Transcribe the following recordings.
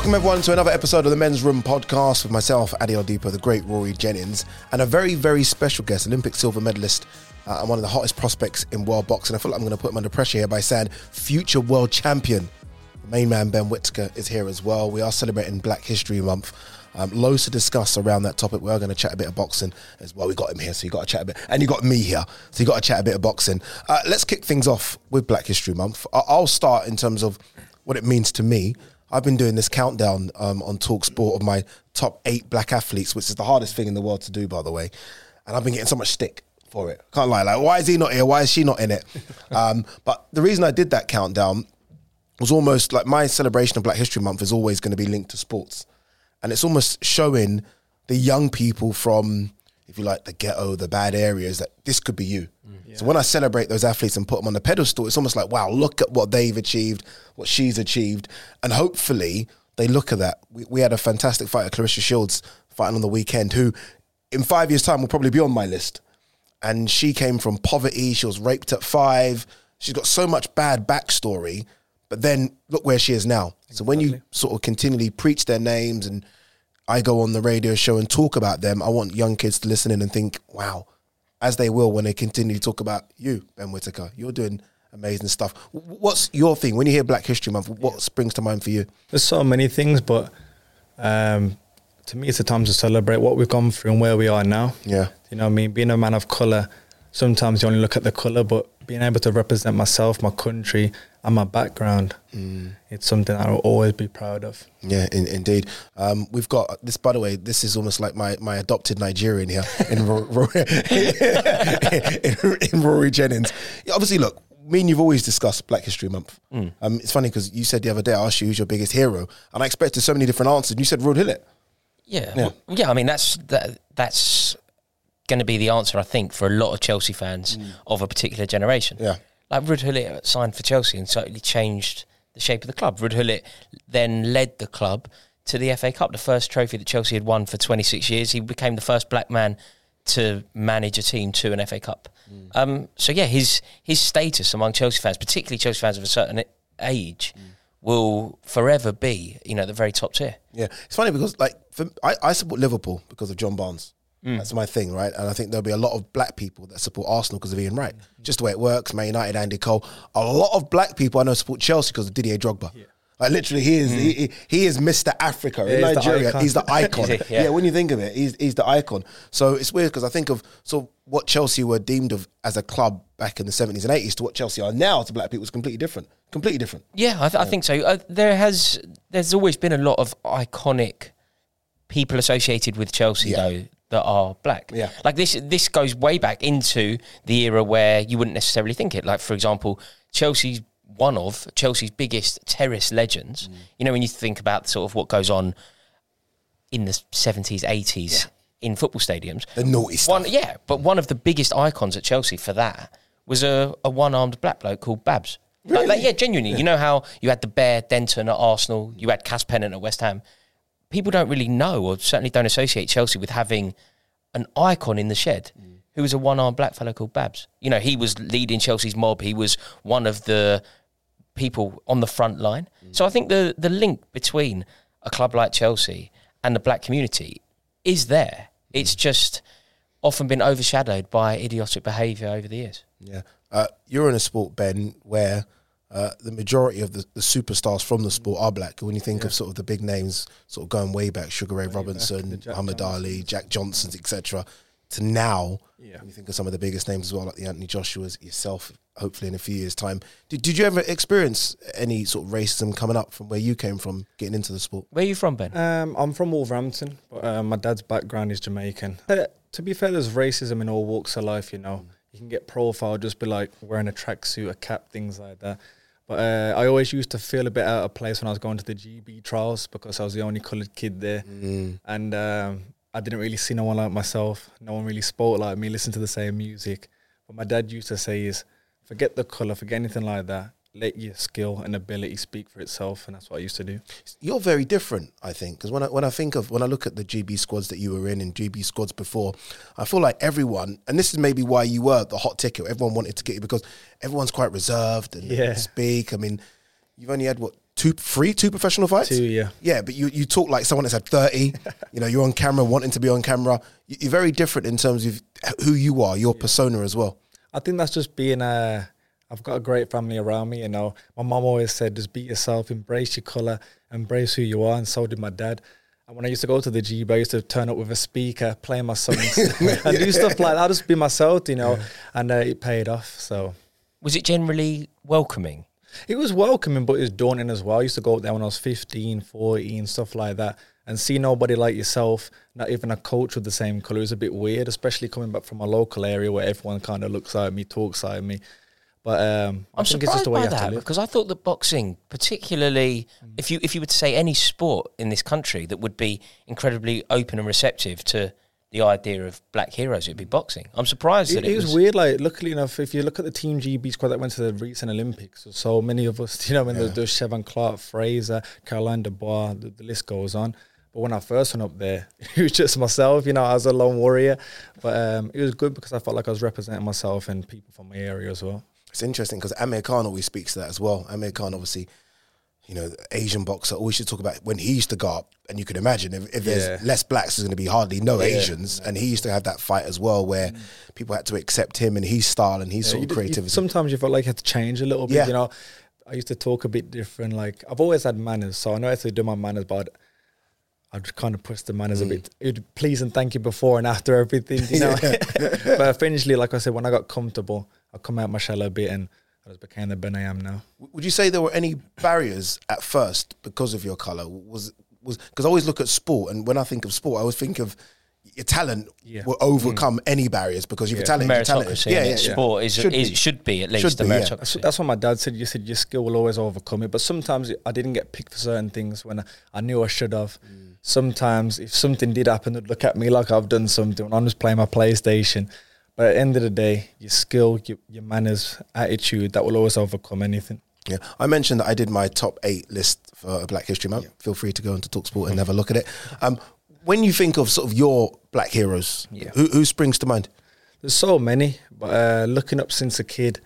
Welcome everyone to another episode of the Men's Room podcast with myself, Ade Oladipo, the great Rory Jennings, and a very, very special guest, Olympic silver medalist uh, and one of the hottest prospects in world boxing. I feel like I'm going to put him under pressure here by saying future world champion. The main man, Ben Whittaker, is here as well. We are celebrating Black History Month. Um, loads to discuss around that topic. We are going to chat a bit of boxing as well. We got him here, so you got to chat a bit, and you got me here, so you got to chat a bit of boxing. Uh, let's kick things off with Black History Month. I- I'll start in terms of what it means to me. I've been doing this countdown um, on Talk Sport of my top eight black athletes, which is the hardest thing in the world to do, by the way. And I've been getting so much stick for it. Can't lie. Like, why is he not here? Why is she not in it? um, but the reason I did that countdown was almost like my celebration of Black History Month is always going to be linked to sports. And it's almost showing the young people from, if you like, the ghetto, the bad areas, that this could be you. Mm. So when I celebrate those athletes and put them on the pedestal, it's almost like, wow, look at what they've achieved, what she's achieved. And hopefully they look at that. We, we had a fantastic fighter, Claressa Shields, fighting on the weekend, who in five years' time will probably be on my list. And she came from poverty. She was raped at five. She's got so much bad backstory. But then look where she is now. So when you sort of continually preach their names and I go on the radio show and talk about them, I want young kids to listen in and think, wow, as they will when they continue to talk about you, Ben Whittaker. You're doing amazing stuff. What's your thing when you hear Black History Month? What springs to mind for you? There's so many things, but um, to me, it's a time to celebrate what we've gone through and where we are now. Yeah. You know what I mean? Being a man of colour, sometimes you only look at the colour, but being able to represent myself, my country, and my background, it's something I will always be proud of. Yeah, in, indeed. Um, we've got this. By the way, this is almost like my, my adopted Nigerian here in, Ro- Ro- in, in Rory Jennings. Obviously, look, me and you've always discussed Black History Month. Um, it's funny because you said the other day I asked you who's your biggest hero, and I expected so many different answers. And you said Ruud Gullit. Yeah, Yeah. Well, yeah. I mean, that's that, that's going to be the answer, I think, for a lot of Chelsea fans of a particular generation. Yeah. Like Ruud Gullit signed for Chelsea and totally changed the shape of the club. Ruud Gullit then led the club to the FA Cup, the first trophy that Chelsea had won for 26 years. He became the first black man to manage a team to an FA Cup. Um, so yeah, his his status among Chelsea fans, particularly Chelsea fans of a certain age, will forever be you know the very top tier. Yeah, it's funny because like for, I, I support Liverpool because of John Barnes. Mm. That's my thing, right? And I think there'll be a lot of black people that support Arsenal because of Ian Wright. Mm-hmm. Just the way it works. Man United, Andy Cole. A lot of black people I know support Chelsea because of Didier Drogba. Like literally, he is mm. he, he- he is Mr. Africa in Yeah, the Nigeria. icon. he's the icon. Yeah. Yeah. when you think of it, he's he's the icon. So it's weird because I think of so what Chelsea were deemed of as a club back in the seventies and eighties to what Chelsea are now to black people is completely different. Completely different. Yeah, I, th- I think so. Uh, there has there's always been a lot of iconic people associated with Chelsea Yeah. though that are black. Yeah. like this this goes way back into the era where you wouldn't necessarily think it. Like for example, Chelsea's one of Chelsea's biggest terrace legends. Mm. You know when you think about sort of what goes on in the seventies, eighties in football stadiums. The naughty stuff. One, yeah, but one of the biggest icons at Chelsea for that was a, a one-armed black bloke called Babs. Like, like, yeah, genuinely. You know how you had the Bear Denton at Arsenal, you had Cass Pennant at West Ham. People don't really know, or certainly don't associate Chelsea with having an icon in the shed Mm. who was a one-armed black fellow called Babs. You know, he was leading Chelsea's mob. He was one of the people on the front line. So I think the the link between a club like Chelsea and the black community is there. It's just often been overshadowed by idiotic behaviour over the years. Yeah. Uh, you're in a sport, Ben, where uh, the majority of the, the superstars from the sport are black. When you think of sort of the big names, sort of going way back, Sugar Ray Robinson, the Jack Muhammad Ali, Jack Johnsons, etc., to now, Yeah. when you think of some of the biggest names as well, like the Anthony Joshua's, yourself, hopefully in a few years' time. Did, did you ever experience any sort of racism coming up from where you came from, getting into the sport? Where are you from, Ben? Um, I'm from Wolverhampton, but uh, my dad's background is Jamaican. Uh, to be fair, there's racism in all walks of life. You know, you can get profiled just be like wearing a tracksuit, a cap, things like that. But uh, I always used to feel a bit out of place when I was going to the GB trials because I was the only coloured kid there, and um, I didn't really see no one like myself. No one really spoke like me, listened to the same music. What my dad used to say is, forget the colour, forget anything like that. Let your skill and ability speak for itself, and that's what I used to do. You're very different, I think, because when I when I think of when I look at the GB squads that you were in and GB squads before, I feel like everyone, and this is maybe why you were the hot ticket. Everyone wanted to get you because everyone's quite reserved and Yeah. speak. I mean, you've only had what two, three, two professional fights. Two, yeah. Yeah, but you you talk like someone that's had thirty. you know, you're on camera, wanting to be on camera. You- You're very different in terms of who you are, your persona as well. I think that's just being a. I've got a great family around me. You know, my mom always said, "Just be yourself, embrace your color, embrace who you are," and so did my dad. And when I used to go to the G, I used to turn up with a speaker, play my songs, and do stuff like that. Just be myself, you know, and uh, it paid off. So Was it generally welcoming? it was welcoming, but it was daunting as well. I used to go out there when I was 15, 14, stuff like that, and see nobody like yourself, not even a coach with the same colour. It was a bit weird, especially coming back from a local area where everyone kind of looks like me, talks like me. But um, I I'm think it's just surprised the way by that because I thought that boxing, particularly Mm. if you if you would say any sport in this country that would be incredibly open and receptive to the idea of black heroes, it'd be boxing. I'm surprised It, that it, it was, weird. Like, luckily enough, if you look at the Team GB squad that went to the recent Olympics, so many of us, you know, when there's, there's Cheavon Clarke, Fraser, Caroline Dubois, the, the list goes on. But when I first went up there, it was just myself, you know, I was a lone warrior. But um, it was good because I felt like I was representing myself and people from my area as well. It's interesting because Amir Khan always speaks to that as well. Amir Khan, obviously, you know, Asian boxer, always should talk about when he used to go up, and you can imagine if, if there's Yeah. less blacks, there's going to be hardly no Asians, and he used to have that fight as well, where mm. people had to accept him and his style and his Yeah, sort of did- you- creativity. sometimes you felt like you had to change a little bit. Yeah. You know, I used to talk a bit different. Like I've always had manners, so I know I how to do my manners, but I'd, I'd kind of push the manners a mm. bit. It'd please and thank you before and after everything, you know. but eventually, like I said, when I got comfortable, I come out my shell a bit and I just became the Ben I am now. Would you say there were any barriers at first because of your color? Was was because I always look at sport, and when I think of sport, I always think of your talent Yeah. will overcome any barriers because your talent, your talent. meritocracy Yeah, yeah, it. yeah. sport is, Should is be. should be at Should least be, a yeah. meritocracy. That's, that's what my dad said. You said your skill will always overcome it, but sometimes I didn't get picked for certain things when I, I knew I should have. Mm. Sometimes if something did happen, they'd look at me like I've done something. When I'm just playing my PlayStation. But at the end of the day, your skill, your, your manners, attitude, that will always overcome anything. Yeah, I mentioned that I did my top eight list for Black History Month. Feel free to go into Talksport and have a look at it. Um, when you think of sort of your black heroes, Yeah. who, who springs to mind? There's so many, but uh, looking up since a kid,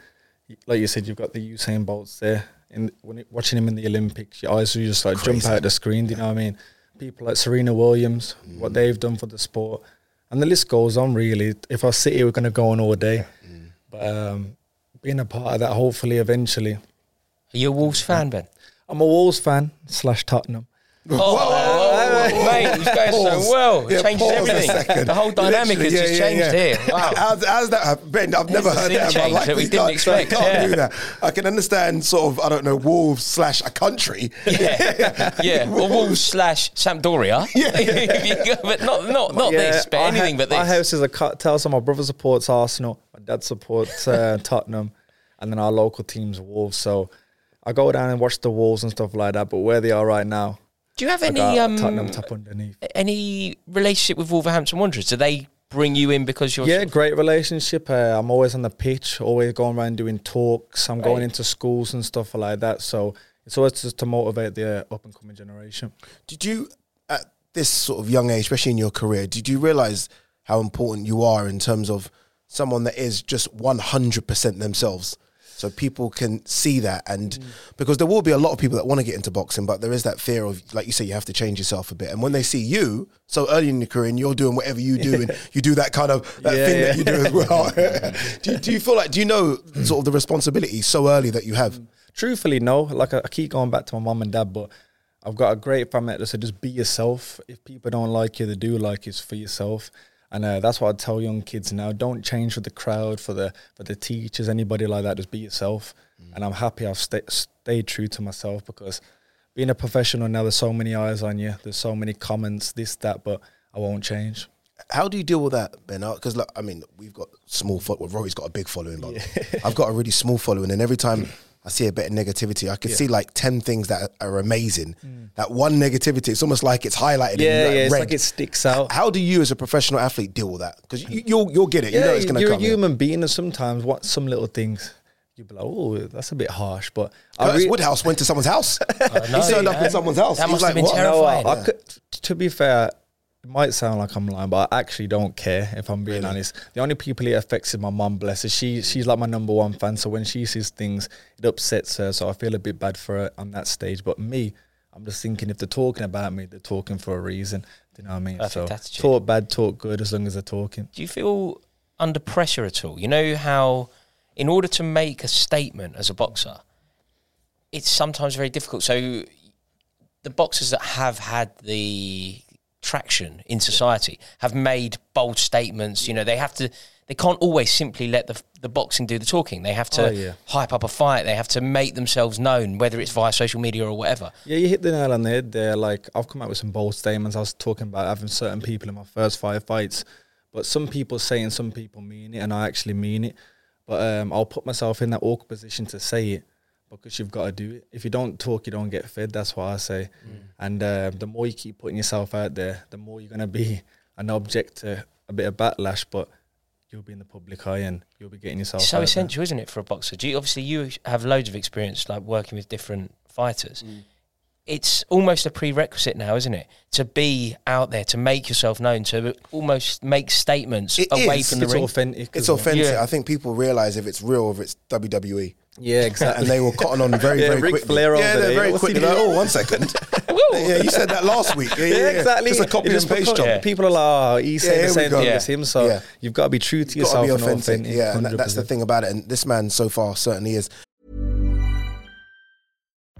like you said, you've got the Usain Bolts there. And when it, watching him in the Olympics, your eyes will just like jump Crazy. out the screen. Do you know what I mean? People like Serena Williams, what they've done for the sport, and the list goes on. Really, if I sit here, we're going to go on all day. But um, being a part of that, hopefully, eventually, Are you a Wolves fan, Ben? I'm a Wolves fan slash Tottenham. Oh, mate, he's going Pause. so well. It Yeah, changes everything. The whole dynamic has Literally, just yeah, changed yeah, yeah. here. Wow. How's, how's that happen? Ben, I've never It's heard that in my life. that we You didn't can't- expect, you can't yeah. do that. I can understand sort of, I don't know, Wolves slash a country. Yeah, yeah. Or Wolves slash Sampdoria. Yeah. you go- but not not not this, but anything ha- but Our this. house is a cocktail. So my brother supports Arsenal, my dad supports uh, Tottenham, and then our local team's Wolves. So I go down and watch the Wolves and stuff like that. But where they are right now, Do you have any um Tottenham top underneath. any relationship with Wolverhampton Wanderers? Do they bring you in because you're Yeah, sort of- great relationship. Uh, I'm always on the pitch, always going around doing talks. I'm going into schools and stuff like that. So it's always just to motivate the uh, up and coming generation. Did you, at this sort of young age, especially in your career, did you realize how important you are in terms of someone that is just one hundred percent themselves. So people can see that, and mm. because there will be a lot of people that want to get into boxing, but there is that fear of, like you say, you have to change yourself a bit. And when they see you so early in your career, and you're doing whatever you do, and you do that kind of that Yeah, thing that you do as well, do, you, do you feel like do you know sort of the responsibility so early that you have? Mm. Truthfully, no. Like I, I keep going back to my mom and dad, but I've got a great family that said just be yourself. If people don't like you, they do like you. It's for yourself. And uh, that's what I tell young kids now. Don't change for the crowd, for the for the teachers, anybody like that. Just be yourself. And I'm happy I've sta stayed true to myself because being a professional now, there's so many eyes on you. There's so many comments, this, that, but I won't change. How do you deal with that, Ben? Because look, I mean, we've got small. Fo- well, Rory's got a big following, but I've got a really small following, and every time I see a bit of negativity, I can see like ten things that are amazing. Mm. That one negativity, it's almost like it's highlighted. Yeah, in yeah. It's red. like it sticks out. How do you, as a professional athlete, deal with that? Because you, you'll you'll get it. you know it's going to come. you're come. a human being, and sometimes what some little things you'd be like, oh, that's a bit harsh. But I Curtis re- Woodhouse went to someone's house. know, he turned up man. in someone's house. That He was must have like, been "What?" terrifying. No, I Yeah. could, to be fair, it might sound like I'm lying, but I actually don't care if I'm being honest. The only people it affects is my mum, bless her. She mm. she's like my number one fan. So when she sees things, it upsets her. So I feel a bit bad for her on that stage. But me, I'm just thinking if they're talking about me, they're talking for a reason. Do you know what I mean? Perfect so attitude. talk bad, talk good, as long as they're talking. Do you feel under pressure at all? You know how, in order to make a statement as a boxer, it's sometimes very difficult. So, the boxers that have had the traction in society have made bold statements. You know, they have to. They can't always simply let the the boxing do the talking. They have to Oh, yeah. hype up a fight. They have to make themselves known, whether it's via social media or whatever. Yeah, you hit the nail on the head there. Like I've come out with some bold statements. I was talking about having certain people in my first five fights, but some people say and some people mean it, and I actually mean it. But um, I'll put myself in that awkward position to say it because you've got to do it. If you don't talk, you don't get fed. That's what I say. And uh, the more you keep putting yourself out there, the more you're gonna be an object to a bit of backlash. But you'll be in the public eye and you'll be getting yourself. so out essential, isn't it, for a boxer? Do you, obviously, you have loads of experience, like working with different fighters. Mm. It's almost a prerequisite now, isn't it, to be out there, to make yourself known, to almost make statements It away is. from the It's ring. authentic. It's as well. Yeah. I think people realize if it's real, if it's WWE. Yeah, exactly. And they were cotton on very, Yeah, very Ric quickly. Flair yeah, they're very quickly. Like, oh, one second. yeah, you said that last week. Yeah, yeah, Yeah, exactly. Just a copy and paste job. People are like, oh, Yeah, saying the same thing as him, so Yeah. you've got to be true to got to yourself be and authentic. authentic. Yeah, and that, that's the thing about it. And this man so far certainly is.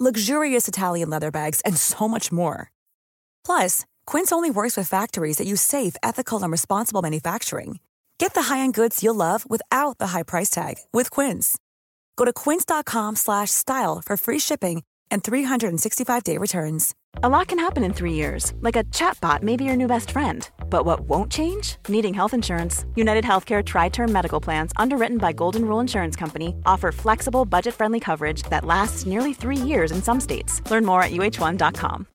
luxurious Italian leather bags, and so much more. Plus, Quince only works with factories that use safe, ethical, and responsible manufacturing. Get the high-end goods you'll love without the high price tag with Quince. Go to quince.com slash style for free shipping and 365-day returns. A lot can happen in three years, like a chatbot may be your new best friend. But what won't change? Needing health insurance. United Healthcare Tri Term Medical Plans, underwritten by Golden Rule Insurance Company, offer flexible, budget friendly coverage that lasts nearly three years in some states. Learn more at uh1.com.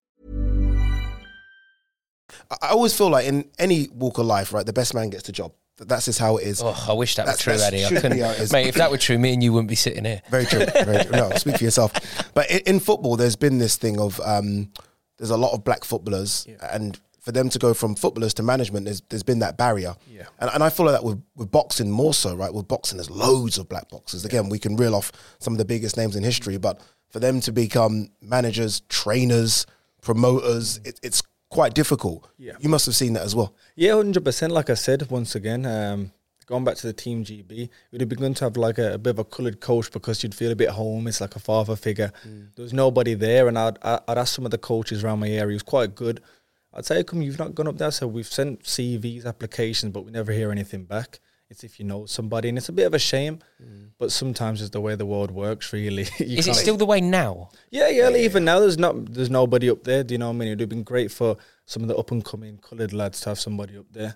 I I always feel like in any walk of life, right, the best man gets the job. Th- That's just how it is. Oh, I wish that That's- was true, that's Eddie. I couldn't, be how it is. mate. If that were true, me and you wouldn't be sitting here. Very true. Very true. No, speak for yourself. But in, in football, there's been this thing of um, there's a lot of black footballers, and for them to go from footballers to management, there's there's been that barrier. Yeah. And, and I follow that with, with boxing more so, right? With boxing, there's loads of black boxers. Again, we can reel off some of the biggest names in history, but for them to become managers, trainers, promoters, it, it's quite difficult. Yeah. You must have seen that as well. Yeah, hundred percent. Like I said, once again, um, going back to the team GB, it would have good to have like a, a bit of a coloured coach because you'd feel a bit home. It's like a father figure. There was nobody there, and I'd I- I'd ask some of the coaches around my area. It was quite good. I'd say, "Come, you've not gone up there." So we've sent CVs, applications, but we never hear anything back. It's if you know somebody, and it's a bit of a shame. But sometimes it's the way the world works. Really, You Is it still the way now? yeah, yeah. Even now, there's not there's nobody up there. Do you know what I mean? It'd have been great for some of the up and coming coloured lads to have somebody up there,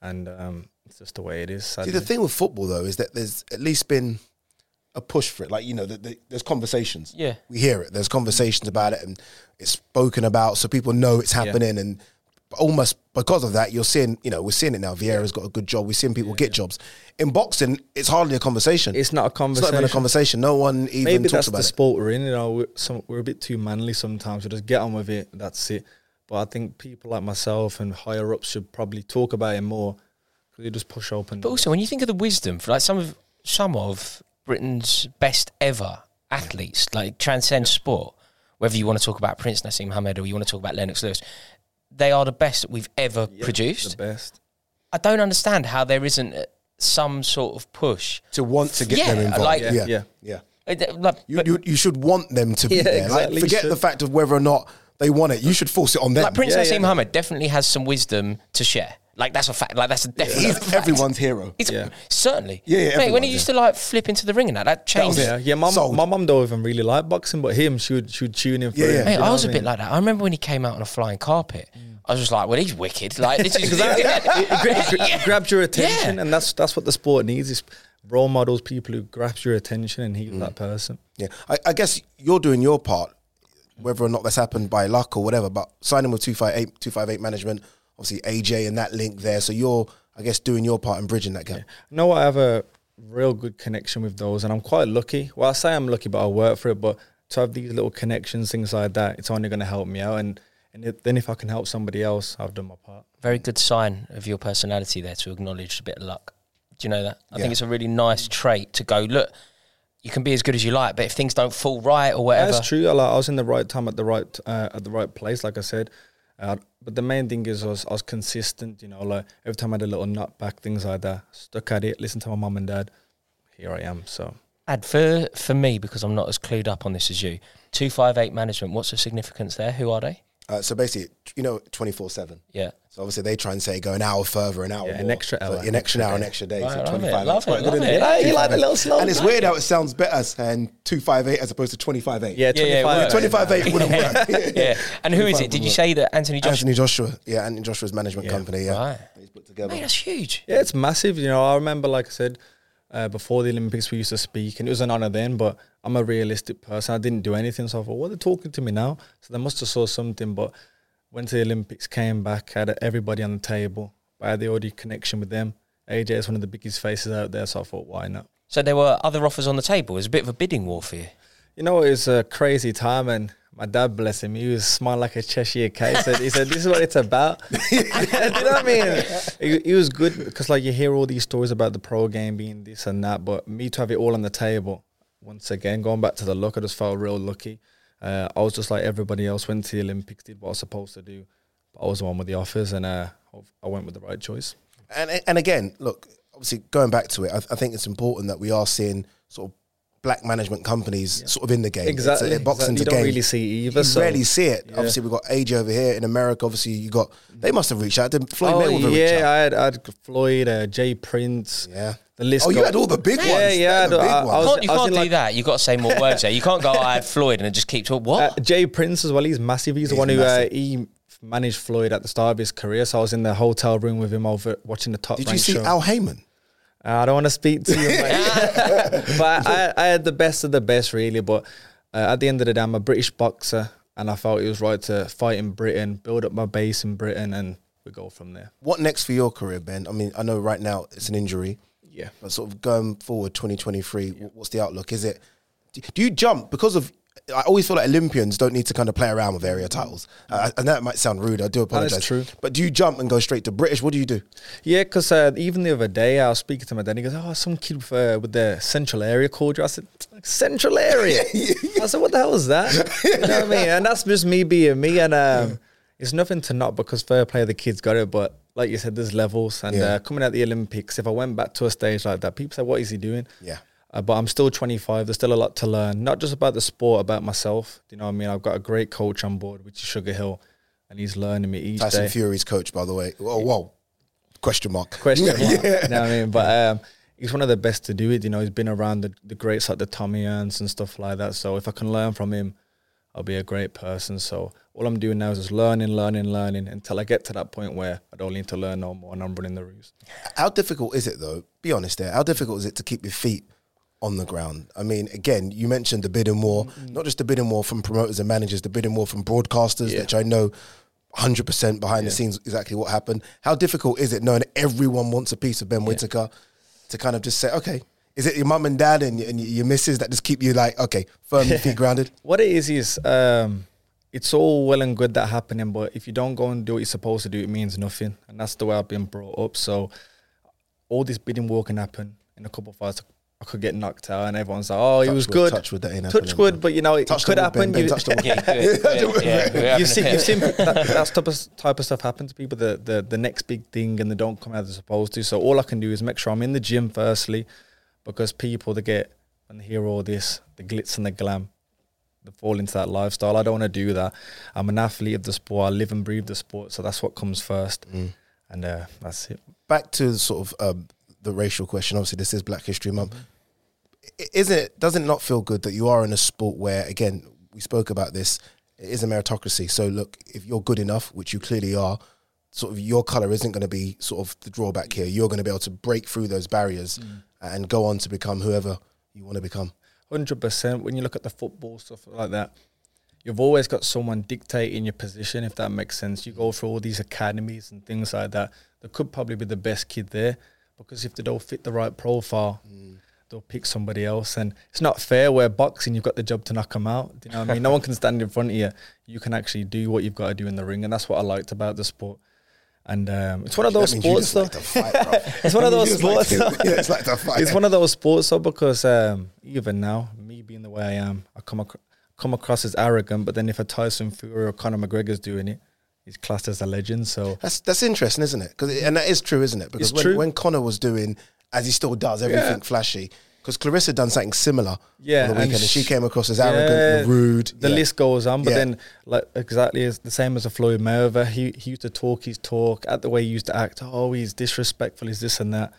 and um, it's just the way it is. See, the thing with football though is that there's at least been a push for it. Like you know, the, the, there's conversations. Yeah. we hear it. There's conversations about it, and it's spoken about, so people know it's happening. And almost because of that, you're seeing. You know, we're seeing it now. Vieira's got a good job. We're seeing people get jobs. In boxing, it's hardly a conversation. It's not a conversation. It's not even a conversation. conversation. No one even Maybe talks that's about the it. sport we're in. You know, we're, some, we're a bit too manly sometimes. We just get on with it. That's it. But I think people like myself and higher ups should probably talk about it more. Because you just push open. But also, when you think of the wisdom for like some of some of Britain's best ever athletes, like transcend sport, whether you want to talk about Prince Naseem Hamed or you want to talk about Lennox Lewis, they are the best that we've ever Yeah, produced. the best. I don't understand how there isn't uh, some sort of push. to want to get Yeah, them involved. like- yeah, Yeah. yeah, yeah. Uh, like, You, you you should want them to be Yeah, there. exactly, Like, forget should. the fact of whether or not they want it. You should force it on them. like Prince Yeah, Naseem yeah. Hamed definitely has some wisdom to share. Like that's a fact. Like that's a definite. He's everyone's hero. It's Yeah. certainly. Yeah, yeah, Mate, when everyone, he used to like flip into the ring and that, that That was changed. Yeah, yeah. My Sold. my mum don't even really like boxing, but him, she would she would tune in for Yeah, him. yeah. Mate, I was what a bit like that. I remember when he came out on a flying carpet. I was just like, well, he's wicked. Like this is Exactly. it, it, it gra- Yeah. grabs your attention, Yeah. and that's that's what the sport needs: is role models, people who grabs your attention, and he's Mm. that person. Yeah, I, I guess you're doing your part, whether or not that's happened by luck or whatever. But signing with 258, 258 management, obviously AJ and that link there. So you're, I guess, doing your part and bridging that gap. No, I have a real good connection with those, and I'm quite lucky. Well, I say I'm lucky, but I work for it. But to have these little connections, things like that, it's only going to help me out. And and it, then if I can help somebody else, I've done my part. very good sign of your personality there to acknowledge a bit of luck. Do you know that? I Yeah. think it's a really nice trait to go, look, you can be as good as you like, but if things don't fall right or whatever. That's true. I, like, I was in the right time at the right uh, at the right place, like I said. But the main thing is I was, I was consistent. You know, like every time I had a little nut back, things like that. Stuck at it. Listened to my mum and dad. Here I am. So Ad, for, for me, because I'm not as clued up on this as you, 258 management, what's the significance there? Who are they? Uh, so basically, you know, 24 7. Yeah. So obviously they try and say go an hour further, an hour Yeah, more. an extra So hour, an extra hour, an extra extra day. Right, so 25. love That's quite it, good, love isn't it. Yeah, you like the little slow And it's weird how it sounds better saying 258 as opposed to 25 yeah, Yeah, yeah, 25. well, 25 8 wouldn't work. yeah. And who is it? Did you say that Anthony Joshua? Anthony Joshua. Yeah, Anthony Joshua's management Yeah. company. Yeah. Right. He's put together. Mate, that's huge. Yeah, it's massive. You know, I remember, like I said, uh, before the Olympics, we used to speak, and it was an honor then. But I'm a realistic person. I didn't do anything, so I thought, well, they're talking to me now, so they must have saw something. But went to the Olympics, came back, had everybody on the table. I had the audio connection with them. AJ is one of the biggest faces out there, so I thought, why not? So there were other offers on the table. It was a bit of a bidding war for you. You know, it was a crazy time, and my dad, bless him, he was smiling like a Cheshire cat. He said, he said "This is what it's about." Do you know what I mean? It, he was good because, like, you hear all these stories about the pro game being this and that, but me to have it all on the table. Once again, going back to the luck, I just felt real lucky. Uh, I was just like everybody else. Went to the Olympics, did what I was supposed to do. But I was the one with the offers, and uh, I went with the right choice. And and again, look, obviously going back to it, I, I think it's important that we are seeing sort of black management companies sort of in the game. It's a- Exactly. boxing's exactly. You don't game. really see it either. You so- rarely see it. Yeah. Obviously, we've got AJ over here in America. Obviously, you got they must have reached out. Did Floyd Oh, Mayweather reach yeah, out? I had, I had Floyd, uh, Jay Prince. Yeah. The list. Oh, you had all the big ones. Yeah, yeah, They're the I- big I- I ones. was- Can't, you can't do like- that. You've got to say more words there. You can't go, I had Floyd and it just keep talking. What? Uh, Jay Prince as well. He's massive. He's, the He's one who uh, he managed Floyd at the start of his career. So I was in the hotel room with him over watching the top. Did you see show. Al Haymon? Uh, I don't want to speak to you, mate. but I, I had the best of the best, really. But uh, at the end of the day, I'm a British boxer, and I felt it was right to fight in Britain, build up my base in Britain, and we go from there. What next for your career, Ben? I mean, I know right now it's an injury, Yeah. but sort of going forward, 2023, wh- what's the outlook? Is it? do- Do you jump because of? I always feel like Olympians don't need to kind of play around with area titles, uh, and that might sound rude. I do apologize. That is true. But do you jump and go straight to British? What do you do? Yeah, because uh, even the other day I was speaking to my dad. and He goes, "Oh, some kid with, uh, with the central area called you." I said, "Central area." I said, "What the hell is that?" you know what I mean? And that's just me being me. And um, it's nothing to not because fair play, the kids got it. But like you said, there's levels. And Yeah. uh, coming at the Olympics, if I went back to a stage like that, people say, "What is he doing?" Yeah. Uh, but I'm still 25. There's still a lot to learn, not just about the sport, about myself. Do you know what I mean? I've got a great coach on board, which is Sugar Hill, and he's learning me each Tyson day. Fury's coach, by the way. Whoa, whoa. Question mark. question mark. Yeah. You know what I mean? But um, he's one of the best to do it. You know, he's been around the, the greats like the Tommy Hearns and stuff like that. So if I can learn from him, I'll be a great person. So all I'm doing now is just learning, learning, learning until I get to that point where I don't need to learn no more and I'm running the roost. How difficult is it though? Be honest there. How difficult is it to keep your feet on the ground. I mean, again, you mentioned the bidding war, not just the bidding war from promoters and managers, the bidding war from broadcasters, Yeah. which I know 100% behind the scenes exactly what happened. How difficult is it knowing everyone wants a piece of Ben Whittaker to kind of just say, okay, is it your mum and dad and, and your missus that just keep you like, okay, firm your feet grounded? What it is is um, it's all well and good that happening, but if you don't go and do what you're supposed to do, it means nothing, and that's the way I've been brought up. So all this bidding war can happen in a couple of fights. I could get knocked out, and everyone's like, "Oh, he was wood, good." touch wood, that ain't Touch happening, wood, but you know it Touch could happen. Ben, Ben, you, touch yeah, good, good, yeah, you've seen, you've seen that, that's type of type of stuff happen to people. The, the the next big thing, and they don't come out as they're supposed to. So all I can do is make sure I'm in the gym firstly, because people they get and hear all this, the glitz and the glam, they fall into that lifestyle. I don't want to do that. I'm an athlete of the sport. I live and breathe the sport, so that's what comes first, and uh, that's it. Back to sort of um, the racial question. Obviously, this is Black History Month. I- Isn't it? Doesn't it not feel good that you are in a sport where, again, we spoke about this. It is a meritocracy. So look, if you're good enough, which you clearly are, sort of your color isn't going to be sort of the drawback here. You're going to be able to break through those barriers and go on to become whoever you want to become. Hundred percent. When you look at the football stuff like that, you've always got someone dictating your position. If that makes sense, you go through all these academies and things like that. There could probably be the best kid there because if they don't fit the right profile, mm. they'll pick somebody else. And it's not fair. Where boxing, you've got the job to knock them out. Do you know what I mean? no one can stand in front of you. You can actually do what you've got to do in the ring, and that's what I liked about the sport. And um, it's one of those That means you sports, though. like fight. It's one of those means you just sports. like to- yeah, it's like to fight. It's one of those sports though because um, even now, me being the way I am, I come ac- come across as arrogant. But then if a Tyson Fury or Conor McGregor's doing it, he's classed as a legend. So That's that's interesting, isn't it? 'Cause it- and that is true, isn't it? Because when, true. when Conor was doing, as he still does, everything Yeah. flashy. Because Claressa done something similar Yeah, on the and weekend, and she came across as arrogant and rude. The Yeah. list goes on, but Yeah. then like exactly as the same as a Floyd Mayweather, he he used to talk his talk at the way he used to act. Oh, he's disrespectful. He's this and that.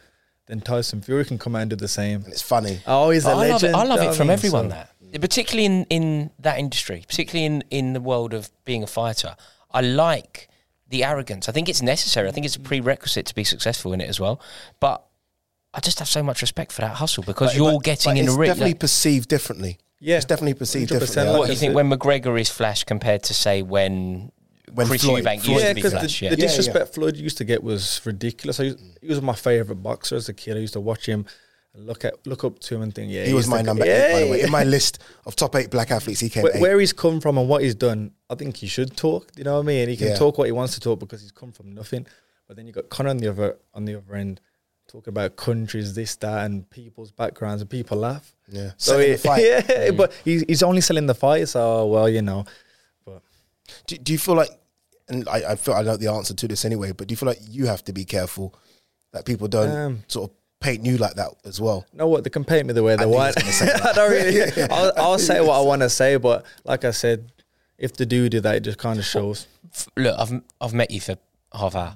Then Tyson Fury can come out and do the same. and it's funny. Oh, he's a I love it. legend. I love do you know it what from mean? everyone. So- That particularly in in that industry, particularly in in the world of being a fighter, I like the arrogance. I think it's necessary. I think it's a prerequisite to be successful in it as well. But I just have so much respect for that hustle because But- you're but- getting but in it's the ring. It's definitely Like, perceived differently. Yeah, It's definitely perceived differently. like what do you think said- when McGregor is flash compared to say when, When Chris Floyd- Eubank Floyd- used yeah, to be because flash? the, yeah. the Yeah, yeah. disrespect Floyd used to get was ridiculous. I used, he was my favorite boxer as a kid. I used to watch him, look at look up to him, and think, yeah, He was my number yeah, eight, by the way. In my list of top eight black athletes, he came Where, where he's come from and what he's done, I think he should talk. You know what I mean? He can Yeah. talk what he wants to talk because he's come from nothing. But then you got Conor on the other on the other end, talking about countries, this, that, and people's backgrounds, and people laugh. yeah. So Selling he, the fight. yeah, but he's, he's only selling the fight. So well, you know, but Do, do you feel like, and I, I feel I know the answer to this anyway, but do you feel like you have to be careful that people don't Um, sort of paint you like that as well? know what? They can paint me the way they knew he want. was gonna say that. I don't really. I'll, I'll say what I want to say, but like I said, if they do do that, it just kind of shows. Look, I've I've met you for half hour.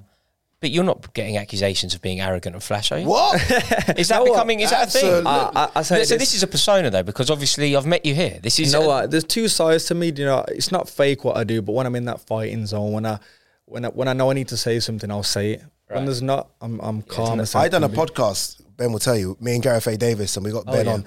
But you're not getting accusations of being arrogant and flash, are you? What? Is that No, becoming? Is that a thing? I, I, I say so this, this is a persona though, because obviously I've met you here. This You is know a- what? There's two sides to me. You know, it's not fake what I do, but when I'm in that fighting zone, when I when I, when I know I need to say something, I'll say it. When there's not, I'm I'm calm. as I done a podcast. Ben will tell you. Me and Gareth A. Davies, and we got Oh, Ben yeah. on.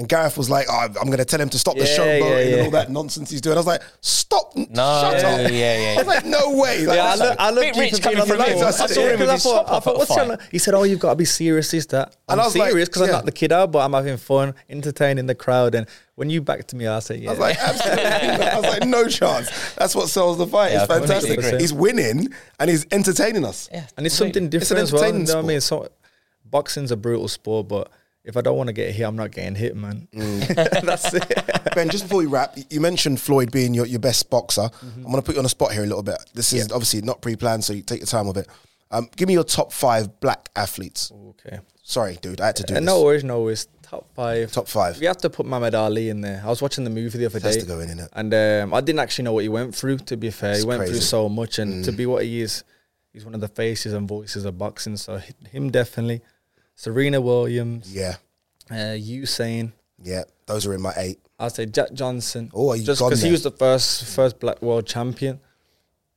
And Gareth was like, oh, "I'm going to tell him to stop the Yeah, showboating yeah, and all that nonsense he's doing." I was like, "Stop! No, shut yeah, up!" yeah, yeah, I was like, "No way!" Like, Yeah, I that's- look, I look Bit deep rich coming being on the from you. line. I saw him with 'cause I his thought, top I thought, what's fight. going on? He said, "Oh, you've got to be serious." Is that? I'm And I was serious because I'm not the kid out, but I'm having fun, entertaining the crowd. And when you backed me, I said, "Yeah." I was like, absolutely. I was like, no chance. That's what sells the fight. Yeah, it's fantastic. He's winning and he's entertaining us. Yeah, and it's something different an as well. You know what I mean? So, boxing's a brutal sport, but if I don't want to get hit, I'm not getting hit, man. Mm. That's it. Ben, just before we wrap, you mentioned Floyd being your, your best boxer. Mm-hmm. I'm going to put you on the spot here a little bit. This is obviously not pre-planned, so you take your time with it. Um, give me your top five black athletes. Okay. Sorry, dude, I had to do Uh, this. no worries, no worries. Top five. Top five. We have to put Muhammad Ali in there. I was watching the movie the other Has day. to go in? And um, I didn't actually know what he went through, to be fair. It's he went through so much. And Mm. to be what he is, he's one of the faces and voices of boxing. So him definitely. Serena Williams. Yeah, Uh, Usain. yeah, those are in my eight. I'd say Jack Johnson. Oh, are you just because he was the first first black world champion.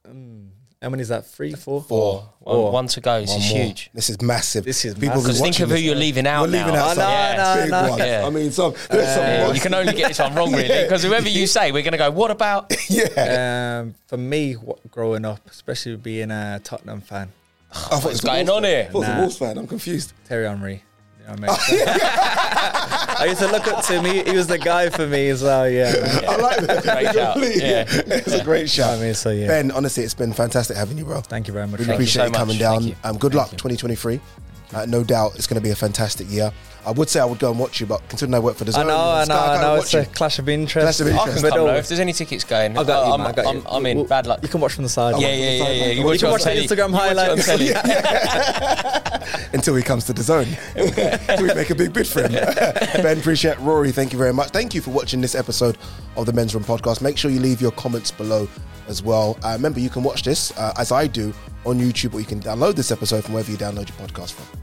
Um, How many is that? Three, four, Four. One, Four. one to go. This One is more. huge. This is massive. This is People massive. Because think of who this. you're leaving out We're leaving now. out Oh, some no, big no, no. Yeah. I mean, some. There's some Yeah, you can only get this one wrong, really, because whoever you say, we're going to go. What about? yeah. Um, for me, wh- growing up, especially being a Tottenham fan, I thought it was going on here? I thought it was the Nah. Wolves fan. I'm confused. Thierry Henry. You know what I mean? I used to look up to him. He, he was the guy for me as well. Yeah. man. I like that. Great shout. Yeah. It's a great shout. I mean, so yeah. Ben, honestly, it's been fantastic having you, bro. Thank you very much. Really Thank you appreciate so you much. coming Thank down. you. Um, good Thank luck, you. 2023. Uh, no doubt it's going to be a fantastic year. I would say I would go and watch you, but considering I work for the I Zone, know, I know, I know. watch It's you. a clash of interest. Clash of I can But come no, though. If there's any tickets going, I got you, I'm, man, I got I'm, you. I'm in. Well, Bad luck. You can watch from the side. Yeah, yeah, yeah, yeah. You You watch can watch the. Instagram You watch it on highlights. until he comes to the zone. we make a big bid for him. ben, appreciate. Rory, thank you very much. Thank you for watching this episode of the Men's Room podcast. Make sure you leave your comments below as well. Uh, remember, you can watch this uh, as I do on YouTube, or you can download this episode from wherever you download your podcast from.